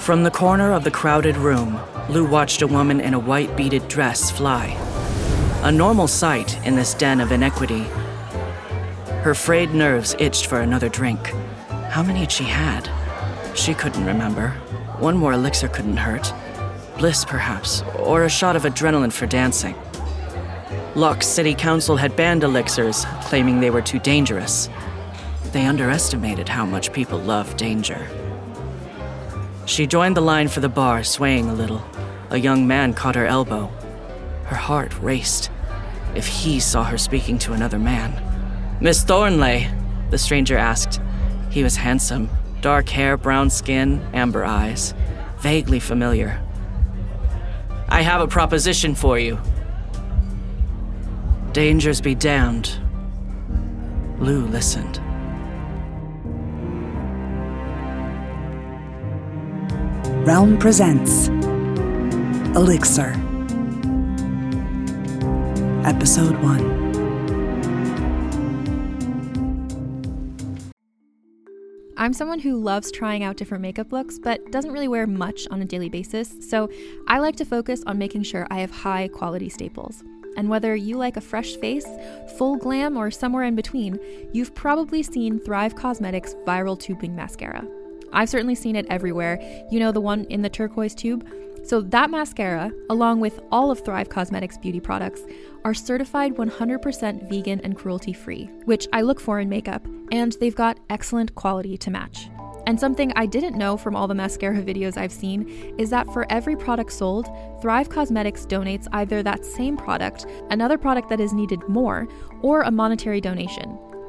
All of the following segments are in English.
From the corner of the crowded room, Lou watched a woman in a white beaded dress fly. A normal sight in this den of inequity. Her frayed nerves itched for another drink. How many had she had? She couldn't remember. One more elixir couldn't hurt. Bliss, perhaps, or a shot of adrenaline for dancing. Locke's city council had banned elixirs, claiming they were too dangerous. They underestimated how much people love danger. She joined the line for the bar, swaying a little. A young man caught her elbow. Her heart raced. If he saw her speaking to another man. Miss Thornley, the stranger asked. He was handsome, dark hair, brown skin, amber eyes, vaguely familiar. I have a proposition for you. Dangers be damned. Lou listened. Realm presents Elixir, Episode 1. I'm someone who loves trying out different makeup looks, but doesn't really wear much on a daily basis, so I like to focus on making sure I have high quality staples. And whether you like a fresh face, full glam, or somewhere in between, you've probably seen Thrive Causemetics Viral Tubing Mascara. I've certainly seen it everywhere. You know, the one in the turquoise tube? So, that mascara, along with all of Thrive Causemetics beauty products, are certified 100% vegan and cruelty free, which I look for in makeup, and they've got excellent quality to match. And something I didn't know from all the mascara videos I've seen is that for every product sold, Thrive Causemetics donates either that same product, another product that is needed more, or a monetary donation.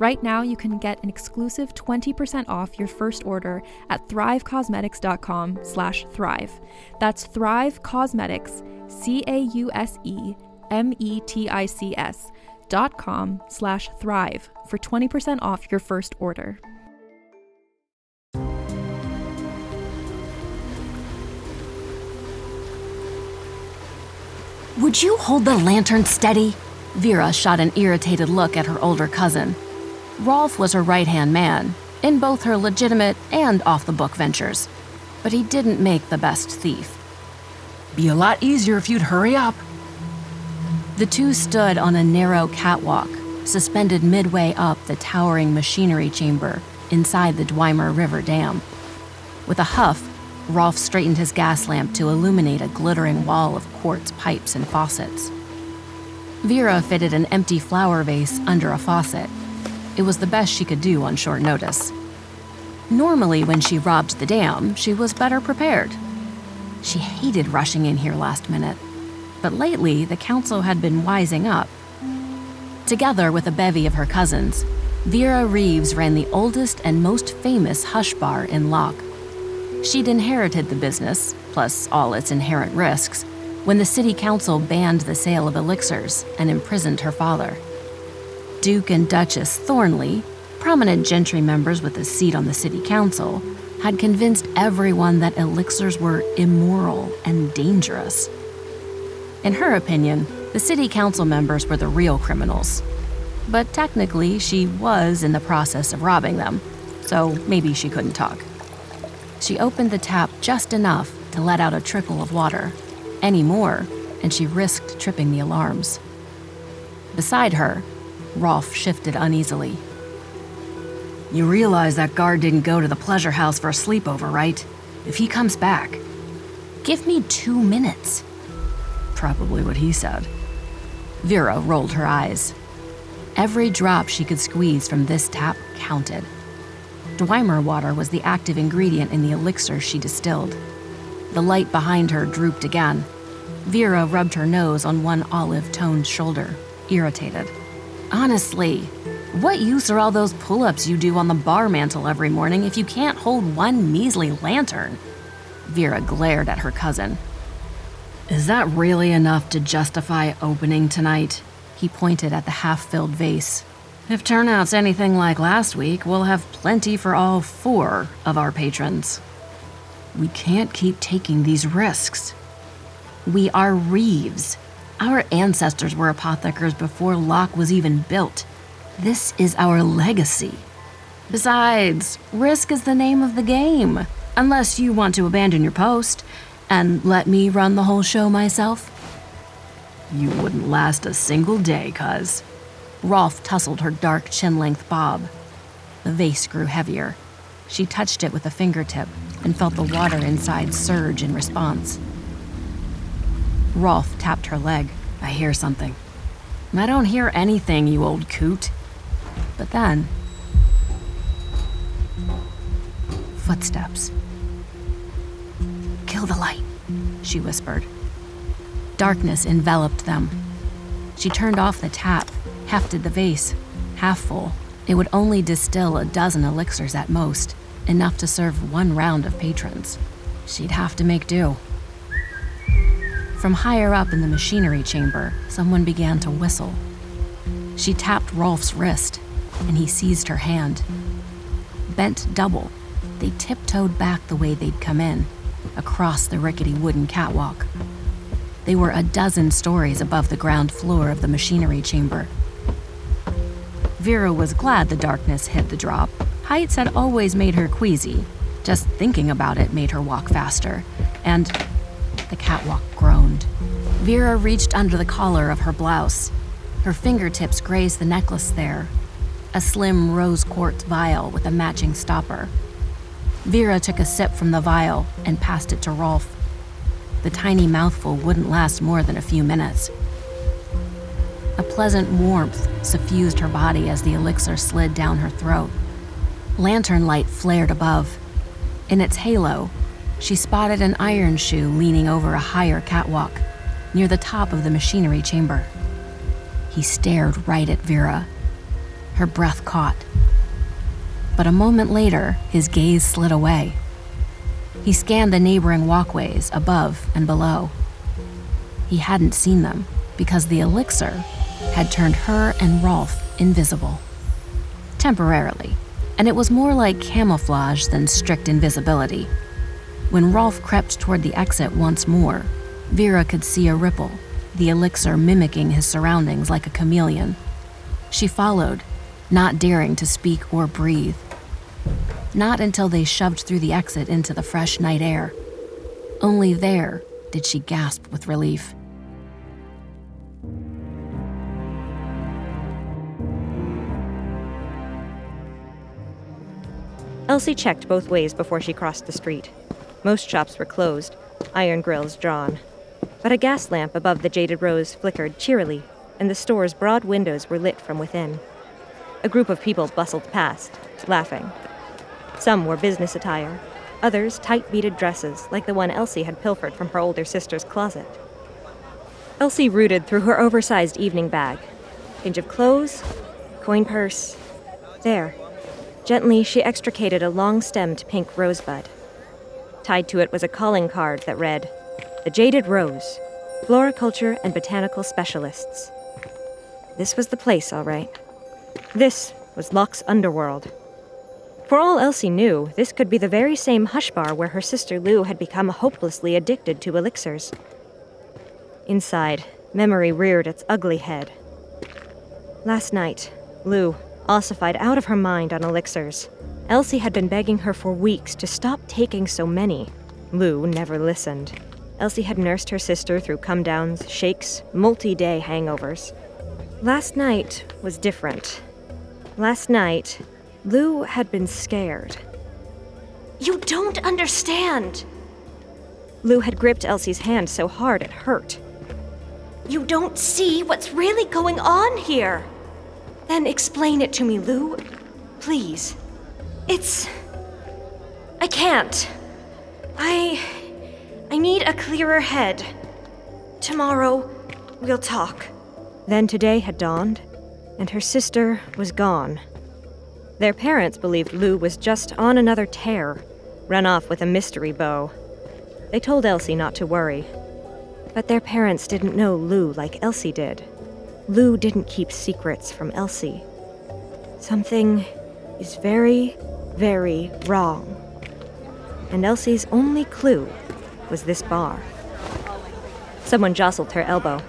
Right now, you can get an exclusive 20% off your first order at thrivecausemetics.com slash thrive. That's Thrive Causemetics, C-A-U-S-E-M-E-T-I-C-S dot com slash thrive for 20% off your first order. Would you hold the lantern steady? Vera shot an irritated look at her older cousin. Rolf was her right hand man, in both her legitimate and off the book ventures, but he didn't make the best thief. Be a lot easier if you'd hurry up. The two stood on a narrow catwalk, suspended midway up the towering machinery chamber inside the Dwemer River Dam. With a huff, Rolf straightened his gas lamp to illuminate a glittering wall of quartz pipes and faucets. Vera fitted an empty flower vase under a faucet. It was the best she could do on short notice. Normally, when she robbed the dam, she was better prepared. She hated rushing in here last minute, but lately the council had been wising up. Together with a bevy of her cousins, Vera Reeves ran the oldest and most famous hush bar in Locke. She'd inherited the business, plus all its inherent risks, when the city council banned the sale of elixirs and imprisoned her father. Duke and Duchess Thornley, prominent gentry members with a seat on the city council, had convinced everyone that elixirs were immoral and dangerous. In her opinion, the city council members were the real criminals. But technically, she was in the process of robbing them, so maybe she couldn't talk. She opened the tap just enough to let out a trickle of water any more, and she risked tripping the alarms. Beside her, Rolf shifted uneasily. You realize that guard didn't go to the pleasure house for a sleepover, right? If he comes back, Give me two minutes. probably what he said. Vera rolled her eyes. Every drop she could squeeze from this tap counted. Dwemer water was the active ingredient in the elixir she distilled. The light behind her drooped again. Vera rubbed her nose on one olive toned shoulder, irritated. Honestly, what use are all those pull ups you do on the bar mantle every morning if you can't hold one measly lantern? Vera glared at her cousin. Is that really enough to justify opening tonight? He pointed at the half filled vase. If turnout's anything like last week, we'll have plenty for all four of our patrons. We can't keep taking these risks. We are Reeves. Our ancestors were apothecars before Locke was even built. This is our legacy. Besides, risk is the name of the game, unless you want to abandon your post and let me run the whole show myself. You wouldn't last a single day, cuz. Rolf tousled her dark chin length bob. The vase grew heavier. She touched it with a fingertip and felt the water inside surge in response. Rolf tapped her leg. I hear something. I don't hear anything, you old coot. But then. Footsteps. Kill the light, she whispered. Darkness enveloped them. She turned off the tap hefted the vase, half full. It would only distill a dozen elixirs at most, enough to serve one round of patrons. She'd have to make do. From higher up in the machinery chamber, someone began to whistle. She tapped Rolf's wrist, and he seized her hand. Bent double, they tiptoed back the way they'd come in, across the rickety wooden catwalk. They were a dozen stories above the ground floor of the machinery chamber, Vera was glad the darkness hid the drop. Heights had always made her queasy. Just thinking about it made her walk faster. And the catwalk groaned. Vera reached under the collar of her blouse. Her fingertips grazed the necklace there, a slim rose quartz vial with a matching stopper. Vera took a sip from the vial and passed it to Rolf. The tiny mouthful wouldn't last more than a few minutes. A pleasant warmth suffused her body as the elixir slid down her throat. Lantern light flared above. In its halo, she spotted an iron shoe leaning over a higher catwalk, near the top of the machinery chamber. He stared right at Vera. Her breath caught. But a moment later, his gaze slid away. He scanned the neighboring walkways above and below. He hadn't seen them because the elixir had turned her and Rolf invisible. Temporarily, and it was more like camouflage than strict invisibility. When Rolf crept toward the exit once more, Vera could see a ripple, the elixir mimicking his surroundings like a chameleon. She followed, not daring to speak or breathe. Not until they shoved through the exit into the fresh night air. Only there did she gasp with relief. Elsie checked both ways before she crossed the street. Most shops were closed, iron grills drawn. But a gas lamp above the jaded rose flickered cheerily, and the store's broad windows were lit from within. A group of people bustled past, laughing. Some wore business attire, others tight beaded dresses like the one Elsie had pilfered from her older sister's closet. Elsie rooted through her oversized evening bag. Pinch of clothes, coin purse. There, Gently, she extricated a long stemmed pink rosebud. Tied to it was a calling card that read The Jaded Rose, Floriculture and Botanical Specialists. This was the place, all right. This was Locke's underworld. For all Elsie knew, this could be the very same hush bar where her sister Lou had become hopelessly addicted to elixirs. Inside, memory reared its ugly head. Last night, Lou, ossified out of her mind on elixirs. Elsie had been begging her for weeks to stop taking so many. Lou never listened. Elsie had nursed her sister through come downs, shakes, multi day hangovers. Last night was different. Last night, Lou had been scared. You don't understand! Lou had gripped Elsie's hand so hard it hurt. You don't see what's really going on here! Then explain it to me, Lou. Please. It's. I can't. I. I need a clearer head. Tomorrow, we'll talk. Then today had dawned, and her sister was gone. Their parents believed Lou was just on another tear, run off with a mystery beau. They told Elsie not to worry. But their parents didn't know Lou like Elsie did. Lou didn't keep secrets from Elsie. Something is very, very wrong. And Elsie's only clue was this bar. Someone jostled her elbow.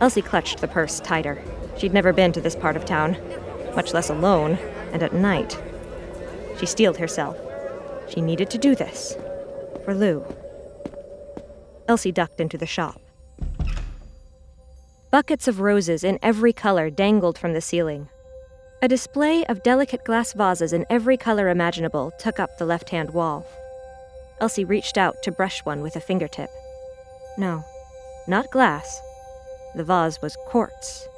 Elsie clutched the purse tighter. She'd never been to this part of town, much less alone, and at night. She steeled herself. She needed to do this. For Lou. Elsie ducked into the shop. Buckets of roses in every color dangled from the ceiling. A display of delicate glass vases in every color imaginable took up the left hand wall. Elsie reached out to brush one with a fingertip. No, not glass. The vase was quartz.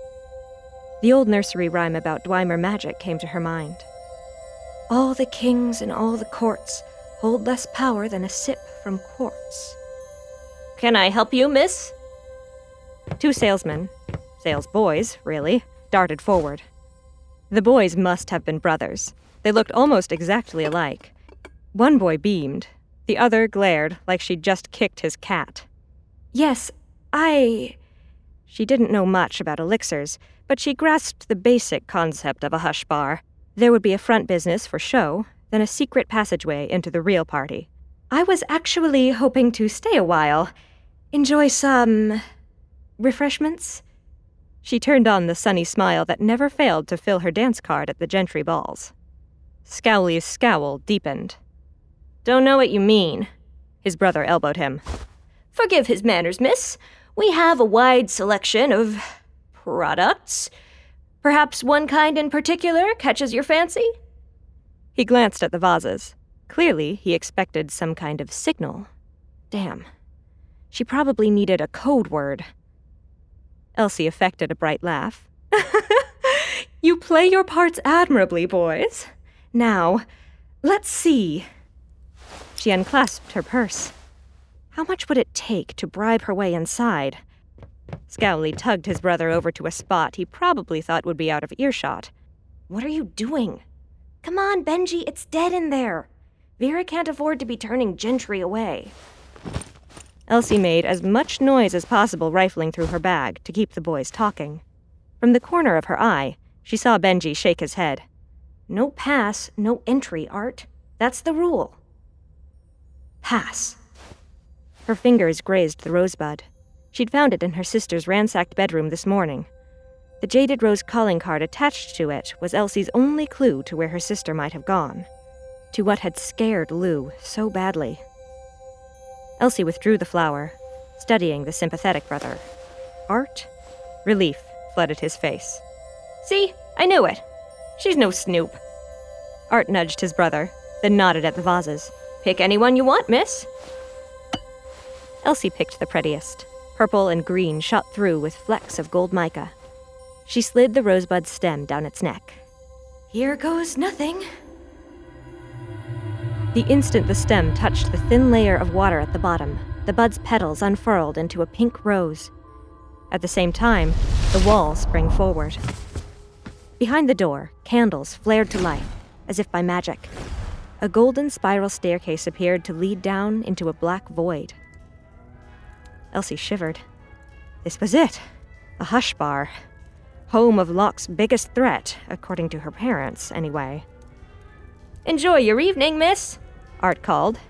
The old nursery rhyme about Dwemer magic came to her mind. All the kings in all the courts hold less power than a sip from quartz. Can I help you, miss? Two salesmen, sales boys, really, darted forward. The boys must have been brothers. They looked almost exactly alike. One boy beamed, the other glared like she'd just kicked his cat. Yes, I. She didn't know much about elixirs, but she grasped the basic concept of a hush bar. There would be a front business for show, then a secret passageway into the real party. I was actually hoping to stay a while, enjoy some. refreshments? She turned on the sunny smile that never failed to fill her dance card at the gentry balls. Scowley's scowl deepened. Don't know what you mean. His brother elbowed him. Forgive his manners, miss. We have a wide selection of products. Perhaps one kind in particular catches your fancy? He glanced at the vases. Clearly, he expected some kind of signal. Damn. She probably needed a code word. Elsie affected a bright laugh. you play your parts admirably, boys. Now, let's see. She unclasped her purse. How much would it take to bribe her way inside? Scowley tugged his brother over to a spot he probably thought would be out of earshot. What are you doing? Come on, Benji, it's dead in there. Vera can't afford to be turning Gentry away. Elsie made as much noise as possible rifling through her bag to keep the boys talking. From the corner of her eye, she saw Benji shake his head. No pass, no entry, Art. That's the rule. Pass. Her fingers grazed the rosebud. She'd found it in her sister's ransacked bedroom this morning. The Jaded Rose calling card attached to it was Elsie's only clue to where her sister might have gone, to what had scared Lou so badly. Elsie withdrew the flower, studying the sympathetic brother. Art? Relief flooded his face. See, I knew it. She's no snoop. Art nudged his brother, then nodded at the vases. Pick anyone you want, miss. Elsie picked the prettiest. Purple and green shot through with flecks of gold mica. She slid the rosebud stem down its neck. Here goes nothing. The instant the stem touched the thin layer of water at the bottom, the bud's petals unfurled into a pink rose. At the same time, the wall sprang forward. Behind the door, candles flared to life, as if by magic. A golden spiral staircase appeared to lead down into a black void. Elsie shivered. This was it a hush bar. Home of Locke's biggest threat, according to her parents, anyway. Enjoy your evening, miss, Art called.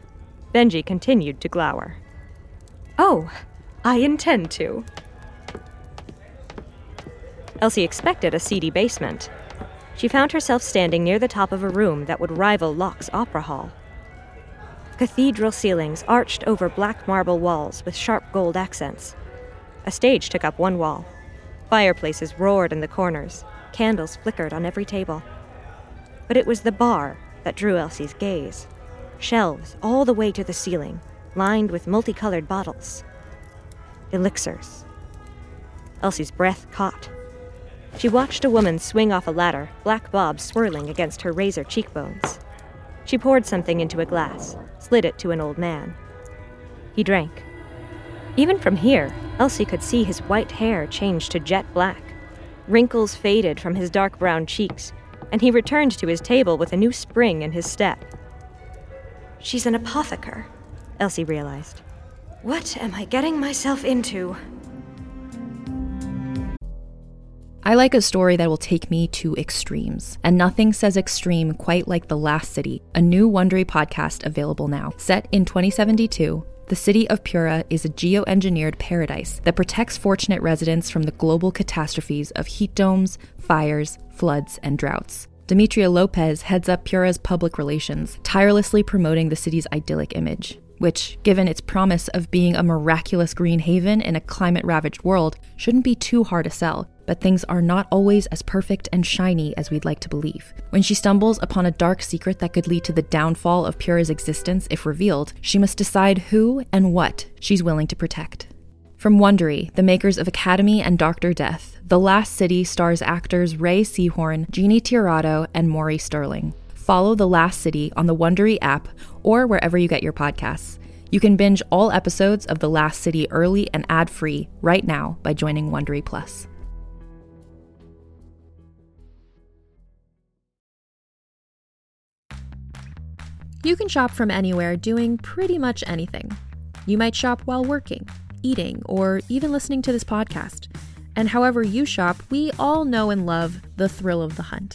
Benji continued to glower. Oh, I intend to. Elsie expected a seedy basement. She found herself standing near the top of a room that would rival Locke's opera hall. Cathedral ceilings arched over black marble walls with sharp gold accents. A stage took up one wall. Fireplaces roared in the corners. Candles flickered on every table. But it was the bar that drew Elsie's gaze. Shelves all the way to the ceiling, lined with multicolored bottles. Elixirs. Elsie's breath caught. She watched a woman swing off a ladder, black bob swirling against her razor cheekbones. She poured something into a glass, slid it to an old man. He drank. Even from here, Elsie could see his white hair change to jet black. Wrinkles faded from his dark brown cheeks, and he returned to his table with a new spring in his step. She's an apotheker, Elsie realized. What am I getting myself into? I like a story that will take me to extremes, and nothing says extreme quite like The Last City, a new Wondery podcast available now. Set in 2072, the city of Pura is a geoengineered paradise that protects fortunate residents from the global catastrophes of heat domes, fires, floods, and droughts. Demetria Lopez heads up Pura's public relations, tirelessly promoting the city's idyllic image which, given its promise of being a miraculous green haven in a climate ravaged world, shouldn't be too hard to sell but things are not always as perfect and shiny as we'd like to believe. When she stumbles upon a dark secret that could lead to the downfall of Pura's existence if revealed, she must decide who and what she's willing to protect. From Wondery, the makers of Academy and Doctor Death, The Last City stars actors Rhea Seehorn, Jeannie Tirado, and Maury Sterling. Follow The Last City on the Wondery app or wherever you get your podcasts. You can binge all episodes of The Last City early and ad-free right now by joining Wondery Plus. You can shop from anywhere doing pretty much anything. You might shop while working, eating, or even listening to this podcast. And however you shop, we all know and love the thrill of the hunt.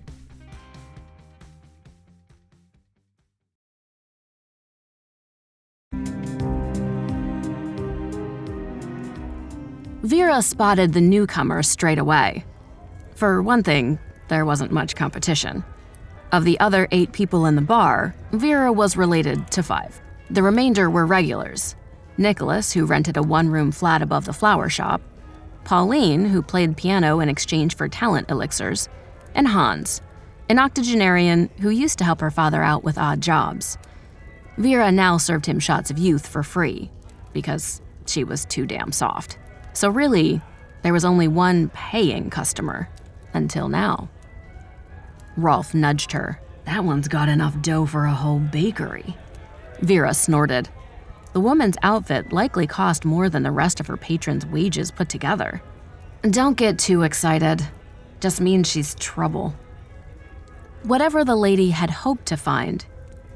Vera spotted the newcomer straight away. For one thing, there wasn't much competition. Of the other eight people in the bar, Vera was related to five. The remainder were regulars Nicholas, who rented a one room flat above the flower shop, Pauline, who played piano in exchange for talent elixirs, and Hans, an octogenarian who used to help her father out with odd jobs. Vera now served him shots of youth for free, because she was too damn soft. So, really, there was only one paying customer until now. Rolf nudged her. That one's got enough dough for a whole bakery. Vera snorted. The woman's outfit likely cost more than the rest of her patrons' wages put together. Don't get too excited. Just means she's trouble. Whatever the lady had hoped to find,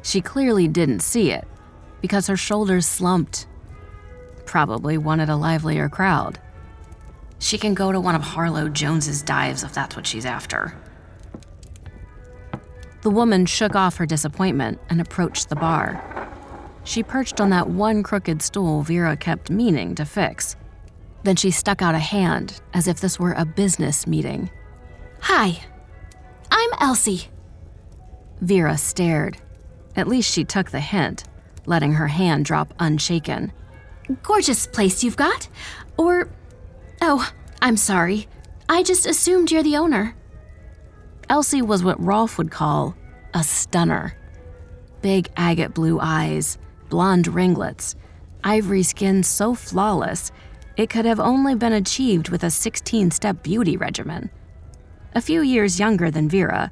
she clearly didn't see it because her shoulders slumped. Probably wanted a livelier crowd. She can go to one of Harlow Jones's dives if that's what she's after. The woman shook off her disappointment and approached the bar. She perched on that one crooked stool Vera kept meaning to fix. Then she stuck out a hand as if this were a business meeting. Hi, I'm Elsie. Vera stared. At least she took the hint, letting her hand drop unshaken. Gorgeous place you've got. Or. Oh, I'm sorry. I just assumed you're the owner. Elsie was what Rolf would call a stunner. Big agate blue eyes, blonde ringlets, ivory skin so flawless it could have only been achieved with a 16 step beauty regimen. A few years younger than Vera,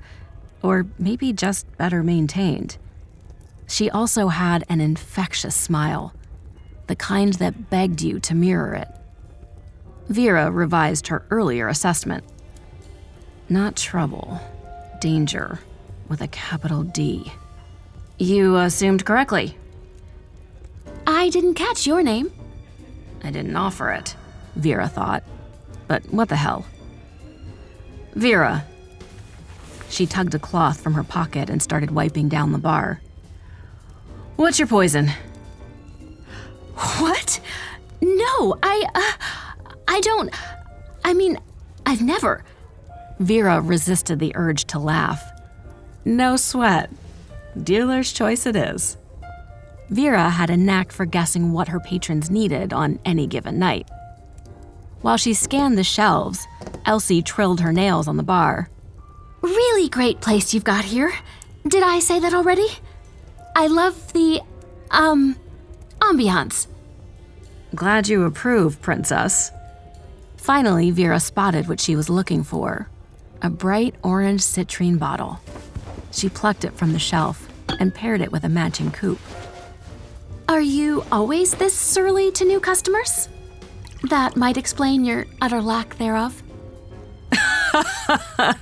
or maybe just better maintained. She also had an infectious smile, the kind that begged you to mirror it. Vera revised her earlier assessment. Not trouble, danger, with a capital D. You assumed correctly, I didn't catch your name. I didn't offer it, Vera thought. But what the hell? Vera. She tugged a cloth from her pocket and started wiping down the bar. What's your poison? What? No, I. Uh, I don't. I mean, I've never. Vera resisted the urge to laugh. No sweat. Dealer's choice it is. Vera had a knack for guessing what her patrons needed on any given night. While she scanned the shelves, Elsie trilled her nails on the bar. Really great place you've got here. Did I say that already? I love the, um, ambiance. Glad you approve, Princess. Finally, Vera spotted what she was looking for a bright orange citrine bottle. She plucked it from the shelf and paired it with a matching coupe. Are you always this surly to new customers? That might explain your utter lack thereof.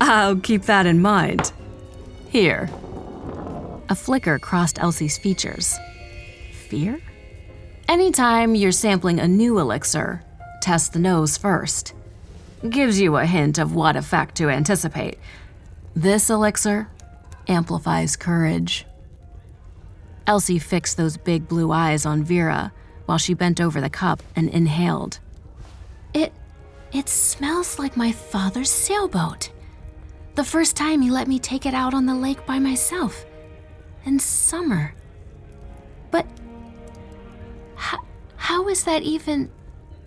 I'll keep that in mind. Here. A flicker crossed Elsie's features. Fear? Anytime you're sampling a new elixir, test the nose first. Gives you a hint of what effect to anticipate. This elixir amplifies courage. Elsie fixed those big blue eyes on Vera while she bent over the cup and inhaled. It it smells like my father's sailboat. The first time he let me take it out on the lake by myself. In summer. How is that even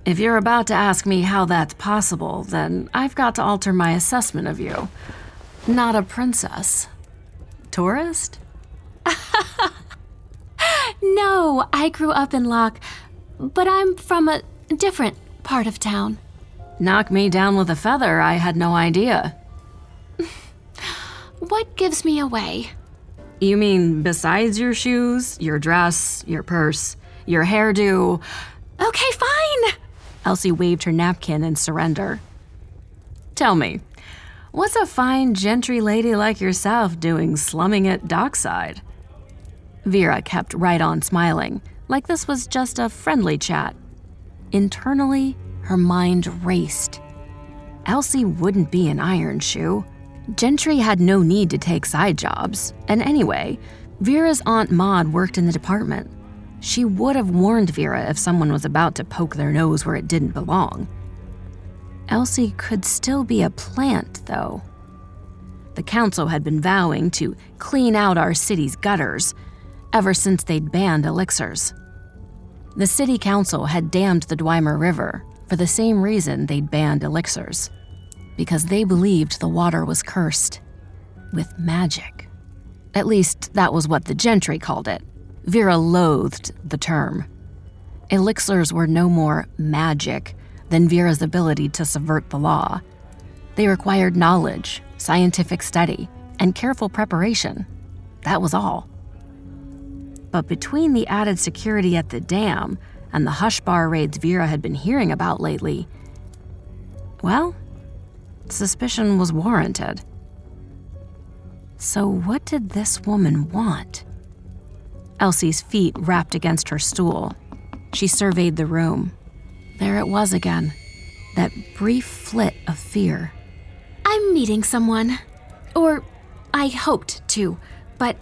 If you're about to ask me how that's possible, then I've got to alter my assessment of you. Not a princess. Tourist? No, I grew up in Locke, but I'm from a different part of town. Knock me down with a feather, I had no idea. What gives me away? You mean besides your shoes, your dress, your purse, your hairdo? Okay, fine. Elsie waved her napkin in surrender. Tell me, what's a fine gentry lady like yourself doing slumming at dockside? Vera kept right on smiling, like this was just a friendly chat. Internally, her mind raced. Elsie wouldn't be an iron shoe. Gentry had no need to take side jobs, and anyway, Vera's Aunt Maud worked in the department. She would have warned Vera if someone was about to poke their nose where it didn't belong. Elsie could still be a plant, though. The council had been vowing to clean out our city's gutters ever since they'd banned elixirs. The city council had dammed the Dwymer River for the same reason they'd banned elixirs because they believed the water was cursed with magic. At least, that was what the gentry called it. Vera loathed the term. Elixirs were no more magic than Vera's ability to subvert the law. They required knowledge, scientific study, and careful preparation. That was all. But between the added security at the dam and the hush bar raids Vera had been hearing about lately, well, suspicion was warranted. So, what did this woman want? Elsie's feet rapped against her stool. She surveyed the room. There it was again that brief flit of fear. I'm meeting someone. Or I hoped to, but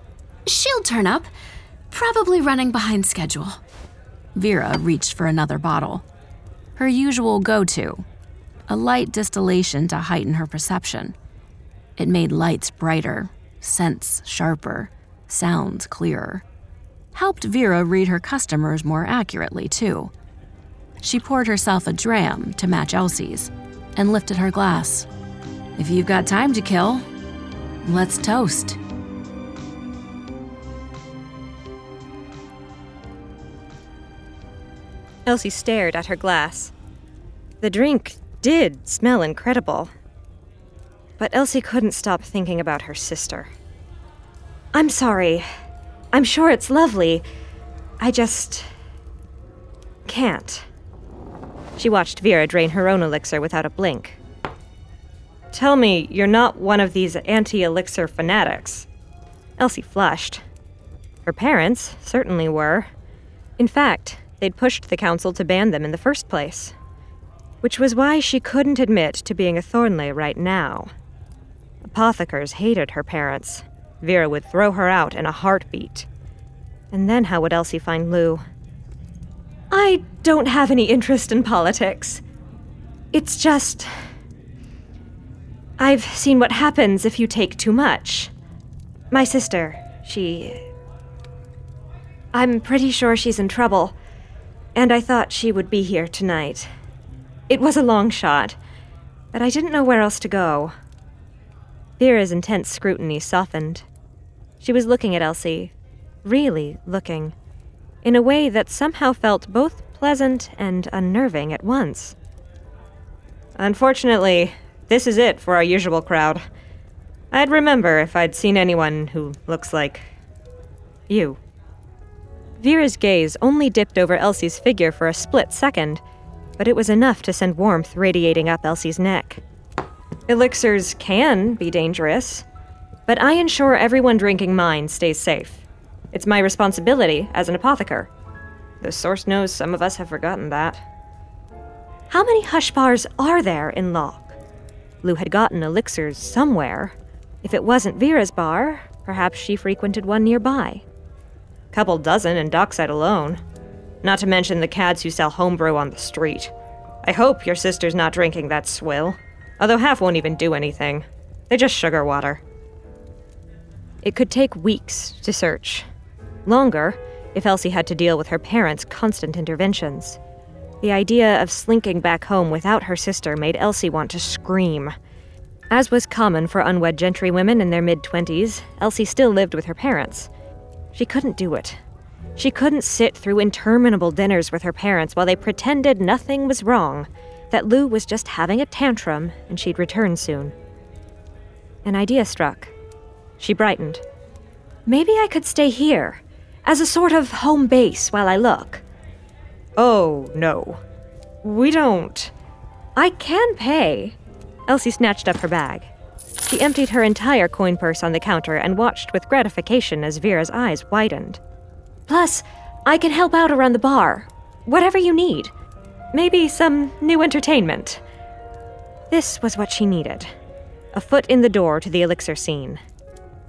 she'll turn up. Probably running behind schedule. Vera reached for another bottle. Her usual go to a light distillation to heighten her perception. It made lights brighter, scents sharper, sounds clearer. Helped Vera read her customers more accurately, too. She poured herself a dram to match Elsie's and lifted her glass. If you've got time to kill, let's toast. Elsie stared at her glass. The drink did smell incredible. But Elsie couldn't stop thinking about her sister. I'm sorry. I'm sure it's lovely. I just. can't. She watched Vera drain her own elixir without a blink. Tell me you're not one of these anti elixir fanatics. Elsie flushed. Her parents certainly were. In fact, they'd pushed the council to ban them in the first place. Which was why she couldn't admit to being a Thornley right now. Apothecars hated her parents. Vera would throw her out in a heartbeat. And then how would Elsie find Lou? I don't have any interest in politics. It's just. I've seen what happens if you take too much. My sister, she. I'm pretty sure she's in trouble, and I thought she would be here tonight. It was a long shot, but I didn't know where else to go. Vera's intense scrutiny softened. She was looking at Elsie, really looking, in a way that somehow felt both pleasant and unnerving at once. Unfortunately, this is it for our usual crowd. I'd remember if I'd seen anyone who looks like. you. Vera's gaze only dipped over Elsie's figure for a split second, but it was enough to send warmth radiating up Elsie's neck. Elixirs can be dangerous, but I ensure everyone drinking mine stays safe. It's my responsibility as an apotheker. The source knows some of us have forgotten that. How many hush bars are there in Locke? Lou had gotten elixirs somewhere. If it wasn't Vera's bar, perhaps she frequented one nearby. Couple dozen in Dockside alone. Not to mention the cads who sell homebrew on the street. I hope your sister's not drinking that swill, although half won't even do anything. They're just sugar water. It could take weeks to search. Longer, if Elsie had to deal with her parents' constant interventions. The idea of slinking back home without her sister made Elsie want to scream. As was common for unwed gentry women in their mid 20s, Elsie still lived with her parents. She couldn't do it. She couldn't sit through interminable dinners with her parents while they pretended nothing was wrong, that Lou was just having a tantrum and she'd return soon. An idea struck. She brightened. Maybe I could stay here, as a sort of home base while I look. Oh, no. We don't. I can pay. Elsie snatched up her bag. She emptied her entire coin purse on the counter and watched with gratification as Vera's eyes widened. Plus, I can help out around the bar. Whatever you need. Maybe some new entertainment. This was what she needed a foot in the door to the elixir scene.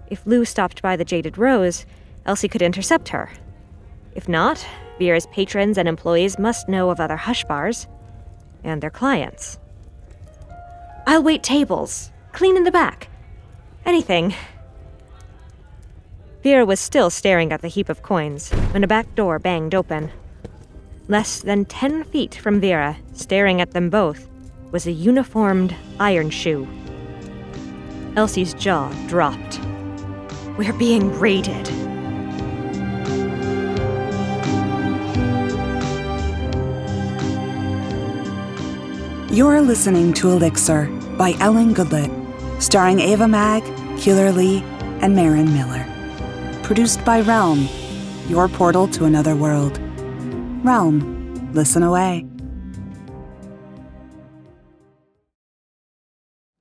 If Lou stopped by the Jaded Rose, Elsie could intercept her. If not, Vera's patrons and employees must know of other hush bars and their clients. I'll wait tables, clean in the back. Anything. Vera was still staring at the heap of coins when a back door banged open. Less than ten feet from Vera, staring at them both, was a uniformed iron shoe. Elsie's jaw dropped. We're being raided. You're listening to Elixir by Ellen Goodlett, starring Ava Mag, Keeler Lee, and Marin Miller. Produced by Realm, your portal to another world. Realm, listen away.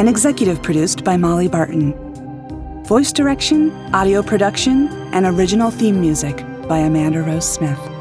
and executive produced by Molly Barton. Voice direction, audio production, and original theme music by Amanda Rose Smith.